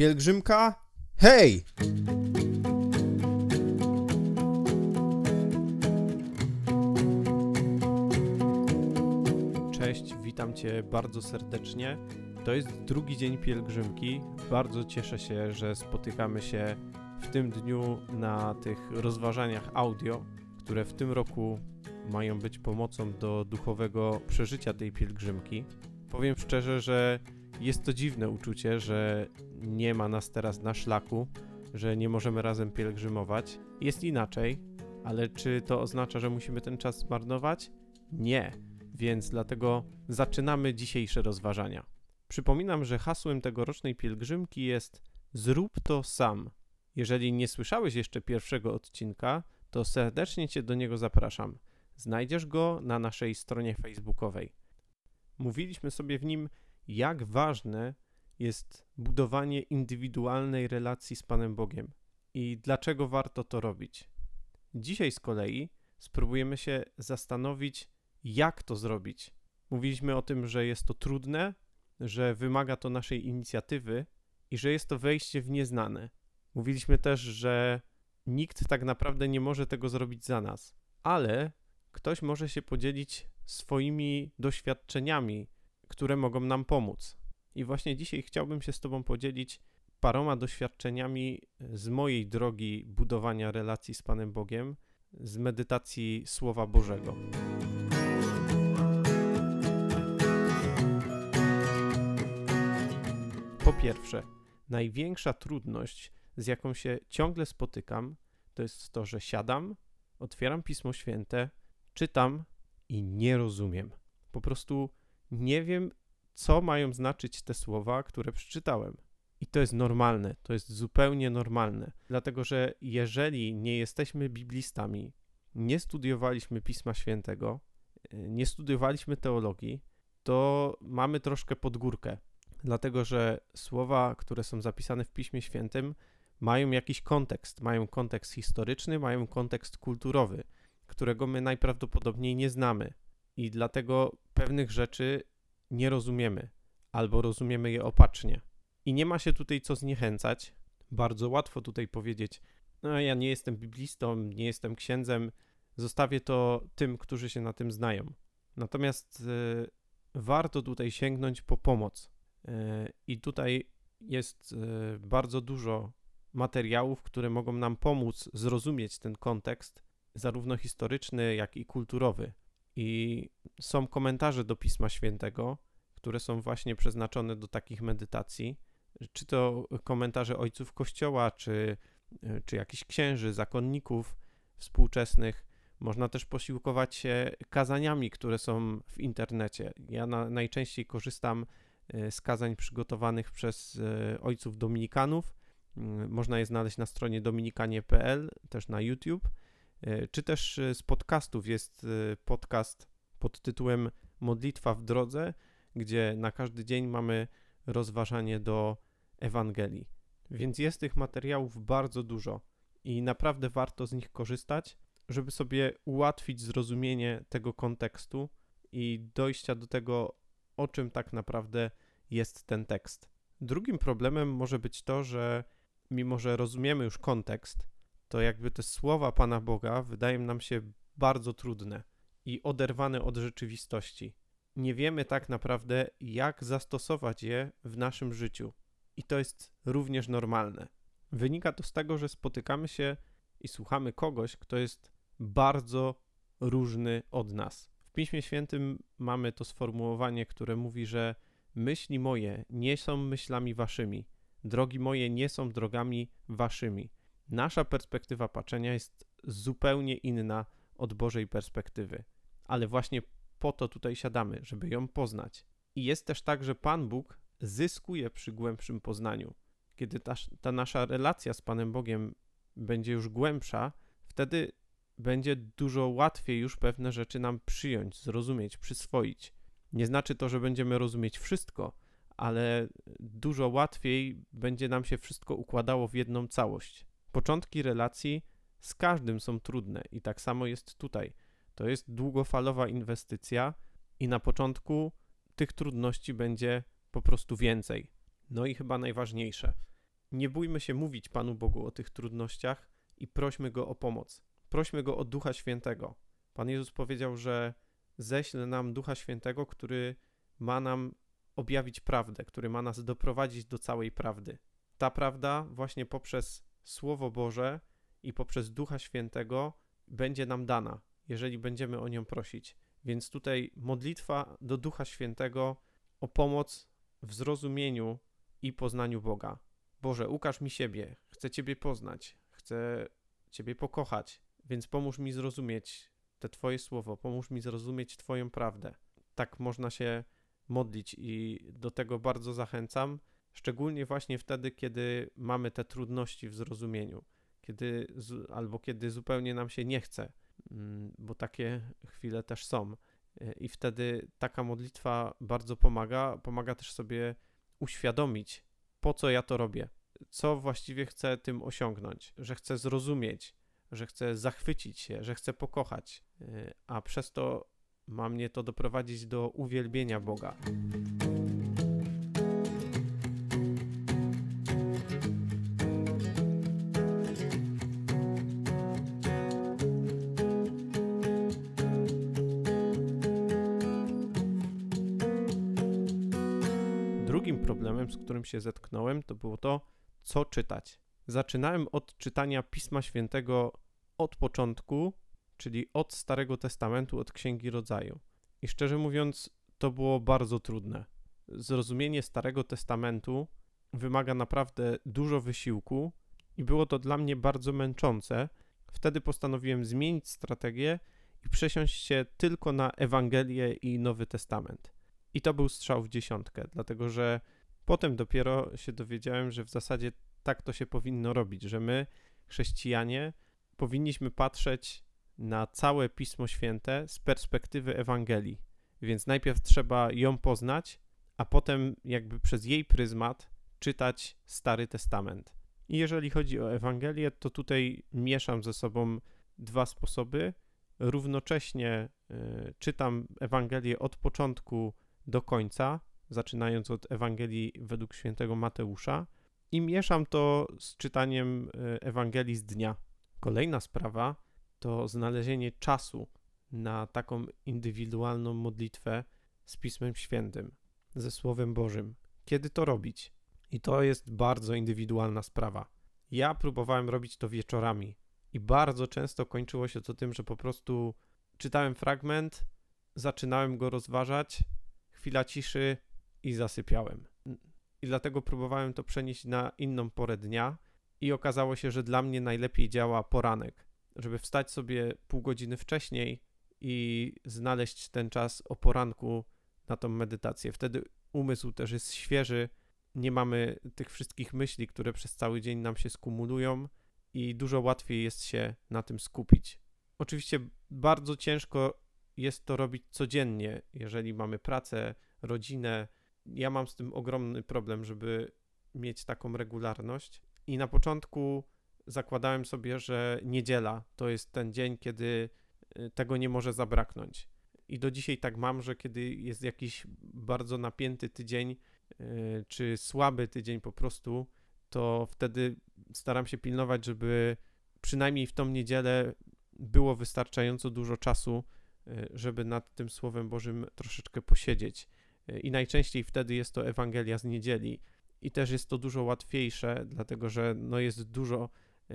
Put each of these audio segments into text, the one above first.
Pielgrzymka? Hej! Cześć, witam Cię bardzo serdecznie. To jest drugi dzień pielgrzymki. Bardzo cieszę się, że spotykamy się w tym dniu na tych rozważaniach audio, które w tym roku mają być pomocą do duchowego przeżycia tej pielgrzymki. Powiem szczerze, że jest to dziwne uczucie, że nie ma nas teraz na szlaku, że nie możemy razem pielgrzymować. Jest inaczej, ale czy to oznacza, że musimy ten czas zmarnować? Nie, więc dlatego zaczynamy dzisiejsze rozważania. Przypominam, że hasłem tegorocznej pielgrzymki jest Zrób to sam. Jeżeli nie słyszałeś jeszcze pierwszego odcinka, to serdecznie Cię do niego zapraszam. Znajdziesz go na naszej stronie facebookowej. Mówiliśmy sobie w nim, jak ważne jest budowanie indywidualnej relacji z Panem Bogiem i dlaczego warto to robić. Dzisiaj z kolei spróbujemy się zastanowić, jak to zrobić. Mówiliśmy o tym, że jest to trudne, że wymaga to naszej inicjatywy i że jest to wejście w nieznane. Mówiliśmy też, że nikt tak naprawdę nie może tego zrobić za nas, ale ktoś może się podzielić swoimi doświadczeniami, które mogą nam pomóc. I właśnie dzisiaj chciałbym się z Tobą podzielić paroma doświadczeniami z mojej drogi budowania relacji z Panem Bogiem, z medytacji Słowa Bożego. Po pierwsze, największa trudność, z jaką się ciągle spotykam, to jest to, że siadam, otwieram Pismo Święte, czytam i nie rozumiem. Po prostu nie wiem, co mają znaczyć te słowa, które przeczytałem. I to jest normalne, to jest zupełnie normalne, dlatego że jeżeli nie jesteśmy biblistami, nie studiowaliśmy Pisma Świętego, nie studiowaliśmy teologii, to mamy troszkę podgórkę, dlatego że słowa, które są zapisane w Piśmie Świętym, mają jakiś kontekst, mają kontekst historyczny, mają kontekst kulturowy, którego my najprawdopodobniej nie znamy. I dlatego pewnych rzeczy nie rozumiemy, albo rozumiemy je opacznie. I nie ma się tutaj co zniechęcać. Bardzo łatwo tutaj powiedzieć: No, ja nie jestem biblistą, nie jestem księdzem, zostawię to tym, którzy się na tym znają. Natomiast y, warto tutaj sięgnąć po pomoc. Y, I tutaj jest y, bardzo dużo materiałów, które mogą nam pomóc zrozumieć ten kontekst, zarówno historyczny, jak i kulturowy. I są komentarze do Pisma Świętego, które są właśnie przeznaczone do takich medytacji. Czy to komentarze ojców Kościoła, czy, czy jakichś księży, zakonników współczesnych. Można też posiłkować się kazaniami, które są w internecie. Ja na, najczęściej korzystam e, z kazań przygotowanych przez e, ojców dominikanów. Można je znaleźć na stronie dominikanie.pl, też na YouTube. E, czy też e, z podcastów jest e, podcast pod tytułem Modlitwa w drodze, gdzie na każdy dzień mamy rozważanie do Ewangelii. Więc jest tych materiałów bardzo dużo i naprawdę warto z nich korzystać, żeby sobie ułatwić zrozumienie tego kontekstu i dojścia do tego, o czym tak naprawdę jest ten tekst. Drugim problemem może być to, że mimo że rozumiemy już kontekst, to jakby te słowa Pana Boga wydają nam się bardzo trudne i oderwane od rzeczywistości. Nie wiemy tak naprawdę, jak zastosować je w naszym życiu. I to jest również normalne. Wynika to z tego, że spotykamy się i słuchamy kogoś, kto jest bardzo różny od nas. W Piśmie Świętym mamy to sformułowanie, które mówi, że myśli moje nie są myślami waszymi, drogi moje nie są drogami waszymi nasza perspektywa patrzenia jest zupełnie inna od Bożej perspektywy. Ale właśnie po to tutaj siadamy, żeby ją poznać. I jest też tak, że Pan Bóg zyskuje przy głębszym poznaniu. Kiedy ta, ta nasza relacja z Panem Bogiem będzie już głębsza, wtedy będzie dużo łatwiej już pewne rzeczy nam przyjąć, zrozumieć, przyswoić. Nie znaczy to, że będziemy rozumieć wszystko, ale dużo łatwiej będzie nam się wszystko układało w jedną całość. Początki relacji z każdym są trudne i tak samo jest tutaj. To jest długofalowa inwestycja i na początku tych trudności będzie po prostu więcej. No i chyba najważniejsze. nie bójmy się mówić Panu Bogu o tych trudnościach i prośmy Go o pomoc. Prośmy Go o Ducha Świętego. Pan Jezus powiedział, że ześle nam Ducha Świętego, który ma nam objawić prawdę, który ma nas doprowadzić do całej prawdy. Ta prawda właśnie poprzez Słowo Boże i poprzez Ducha Świętego będzie nam dana, jeżeli będziemy o nią prosić. Więc tutaj modlitwa do Ducha Świętego o pomoc w zrozumieniu i poznaniu Boga. Boże, ukaż mi siebie, chcę Ciebie poznać, chcę Ciebie pokochać, więc pomóż mi zrozumieć te Twoje słowo, pomóż mi zrozumieć Twoją prawdę. Tak można się modlić i do tego bardzo zachęcam, szczególnie właśnie wtedy, kiedy mamy te trudności w zrozumieniu, kiedy albo kiedy zupełnie nam się nie chce, mm, bo takie chwile też są. I wtedy taka modlitwa bardzo pomaga. Pomaga też sobie uświadomić, po co ja to robię, co właściwie chcę tym osiągnąć, że chcę zrozumieć, że chcę zachwycić się, że chcę pokochać, a przez to ma mnie to doprowadzić do uwielbienia Boga. Drugim problemem, z którym się zetknąłem, to było to, co czytać. Zaczynałem od czytania Pisma Świętego od początku, czyli od Starego Testamentu, od Księgi Rodzaju. I szczerze mówiąc, to było bardzo trudne. Zrozumienie Starego Testamentu wymaga naprawdę dużo wysiłku i było to dla mnie bardzo męczące. Wtedy postanowiłem zmienić strategię i przesiąść się tylko na Ewangelię i Nowy Testament. I to był strzał w dziesiątkę, dlatego że potem dopiero się dowiedziałem, że w zasadzie tak to się powinno robić, że my, chrześcijanie, powinniśmy patrzeć na całe Pismo Święte z perspektywy Ewangelii. Więc najpierw trzeba ją poznać, a potem jakby przez jej pryzmat czytać Stary Testament. I jeżeli chodzi o Ewangelię, to tutaj mieszam ze sobą dwa sposoby. Równocześnie y, czytam Ewangelię od początku do końca, zaczynając od Ewangelii według świętego Mateusza, i mieszam to z czytaniem y, Ewangelii z dnia. Kolejna sprawa to znalezienie czasu na taką indywidualną modlitwę z Pismem Świętym, ze Słowem Bożym. Kiedy to robić? I to jest bardzo indywidualna sprawa. Ja próbowałem robić to wieczorami i bardzo często kończyło się to tym, że po prostu czytałem fragment, zaczynałem go rozważać, chwila ciszy i zasypiałem. I dlatego próbowałem to przenieść na inną porę dnia i okazało się, że dla mnie najlepiej działa poranek żeby wstać sobie pół godziny wcześniej i znaleźć ten czas o poranku na tą medytację. Wtedy umysł też jest świeży, nie mamy tych wszystkich myśli, które przez cały dzień nam się skumulują i dużo łatwiej jest się na tym skupić. Oczywiście bardzo ciężko jest to robić codziennie, jeżeli mamy pracę, rodzinę. Ja mam z tym ogromny problem, żeby mieć taką regularność. I na początku zakładałem sobie, że niedziela to jest ten dzień, kiedy y, tego nie może zabraknąć. I do dzisiaj tak mam, że kiedy jest jakiś bardzo napięty tydzień, y, czy słaby tydzień po prostu, to wtedy staram się pilnować, żeby przynajmniej w tą niedzielę było wystarczająco dużo czasu, żeby nad tym Słowem Bożym troszeczkę posiedzieć. I najczęściej wtedy jest to Ewangelia z niedzieli. I też jest to dużo łatwiejsze, dlatego że no jest dużo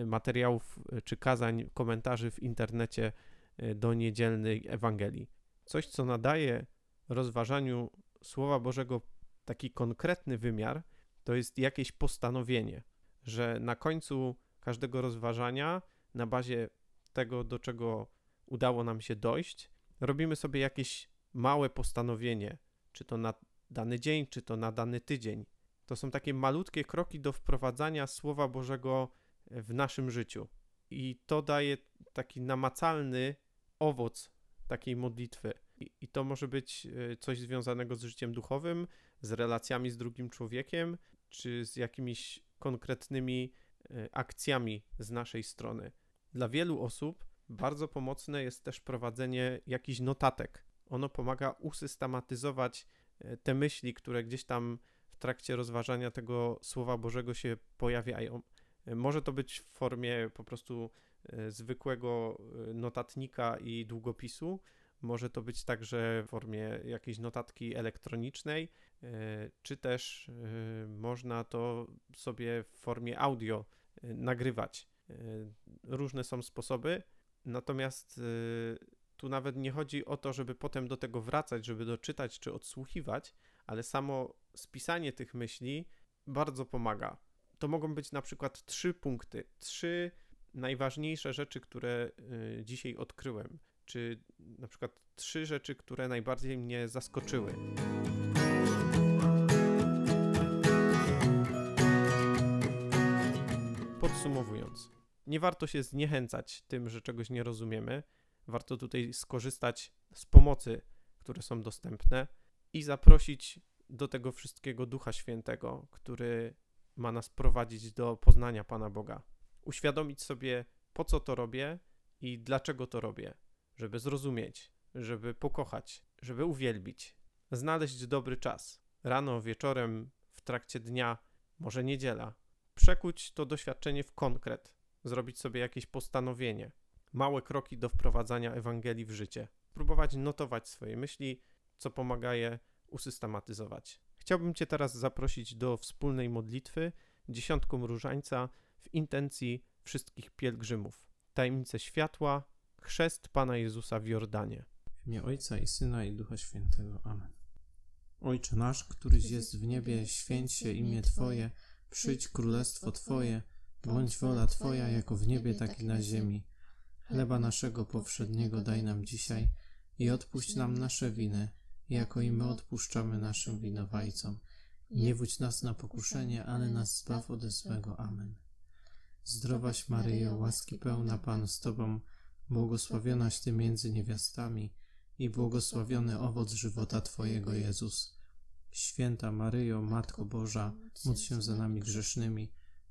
materiałów e, czy kazań, komentarzy w internecie e, do niedzielnej Ewangelii. Coś, co nadaje rozważaniu Słowa Bożego taki konkretny wymiar, to jest jakieś postanowienie, że na końcu każdego rozważania, na bazie tego, do czego udało nam się dojść, robimy sobie jakieś małe postanowienie, czy to na dany dzień, czy to na dany tydzień. To są takie malutkie kroki do wprowadzania Słowa Bożego w naszym życiu. I to daje taki namacalny owoc takiej modlitwy. I, I, to może być e, coś związanego z życiem duchowym, z relacjami z drugim człowiekiem, czy z jakimiś konkretnymi e, akcjami z naszej strony. Dla wielu osób bardzo pomocne jest też prowadzenie jakichś notatek. Ono pomaga usystematyzować e, te myśli, które gdzieś tam w trakcie rozważania tego Słowa Bożego się pojawiają. Może to być w formie po prostu e, zwykłego e, notatnika i długopisu, może to być także w formie jakiejś notatki elektronicznej, e, czy też można to sobie w formie audio nagrywać. Różne są sposoby, natomiast tu nawet nie chodzi o to, żeby potem do tego wracać, żeby doczytać czy odsłuchiwać, ale samo spisanie tych myśli bardzo pomaga. To mogą być na przykład trzy punkty, trzy najważniejsze rzeczy, które y, dzisiaj odkryłem, czy na przykład trzy rzeczy, które najbardziej mnie zaskoczyły. Podsumowując, nie warto się zniechęcać tym, że czegoś nie rozumiemy. Warto tutaj skorzystać z pomocy, które są dostępne i zaprosić do tego wszystkiego Ducha Świętego, który ma nas prowadzić do poznania Pana Boga. Uświadomić sobie, po co to robię i dlaczego to robię, żeby zrozumieć, żeby pokochać, żeby uwielbić, znaleźć dobry czas. Rano, wieczorem, w trakcie dnia, może niedziela. Przekuć to doświadczenie w konkret, zrobić sobie jakieś postanowienie, małe kroki do wprowadzania Ewangelii w życie. Próbować notować swoje myśli, co pomaga je usystematyzować. Chciałbym Cię teraz zaprosić do wspólnej modlitwy dziesiątką różańca w intencji wszystkich pielgrzymów. Tajemnice światła, chrzest Pana Jezusa w Jordanie. W imię Ojca i Syna i Ducha Świętego. Amen. Ojcze nasz, któryś jest w niebie, święć się imię Twoje, przyjdź królestwo Twoje, bądź wola Twoja jako w niebie, tak i na ziemi. Chleba naszego powszedniego daj nam dzisiaj i odpuść nam nasze winy, jako i my odpuszczamy naszym winowajcom. Nie wódź nas na pokuszenie, ale nas zbaw ode złego. Amen. Zdrowaś Maryjo, łaski pełna Pan z Tobą, błogosławionaś Ty między niewiastami i błogosławiony owoc żywota Twojego Jezus. Święta Maryjo, Matko Boża, módl się za nami grzesznymi,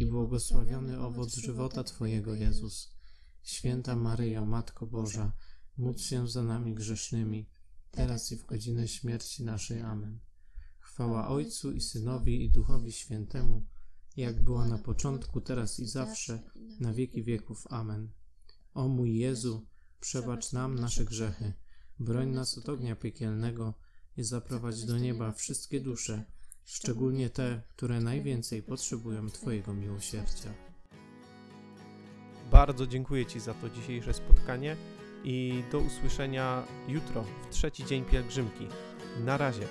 i błogosławiony owoc żywota Twojego Jezus. Święta Maryjo, Matko Boża, módl się za nami grzesznymi, teraz i w godzinę śmierci naszej. Amen. Chwała Ojcu i Synowi i Duchowi Świętemu, jak była na początku, teraz i zawsze, na wieki wieków. Amen. O mój Jezu, przebacz nam nasze grzechy, broń nas od ognia piekielnego i zaprowadź do nieba wszystkie dusze, szczególnie te, które najwięcej potrzebują Twojego miłosierdzia. Bardzo dziękuję Ci za to dzisiejsze spotkanie i do usłyszenia jutro, w trzeci dzień pielgrzymki. Na razie.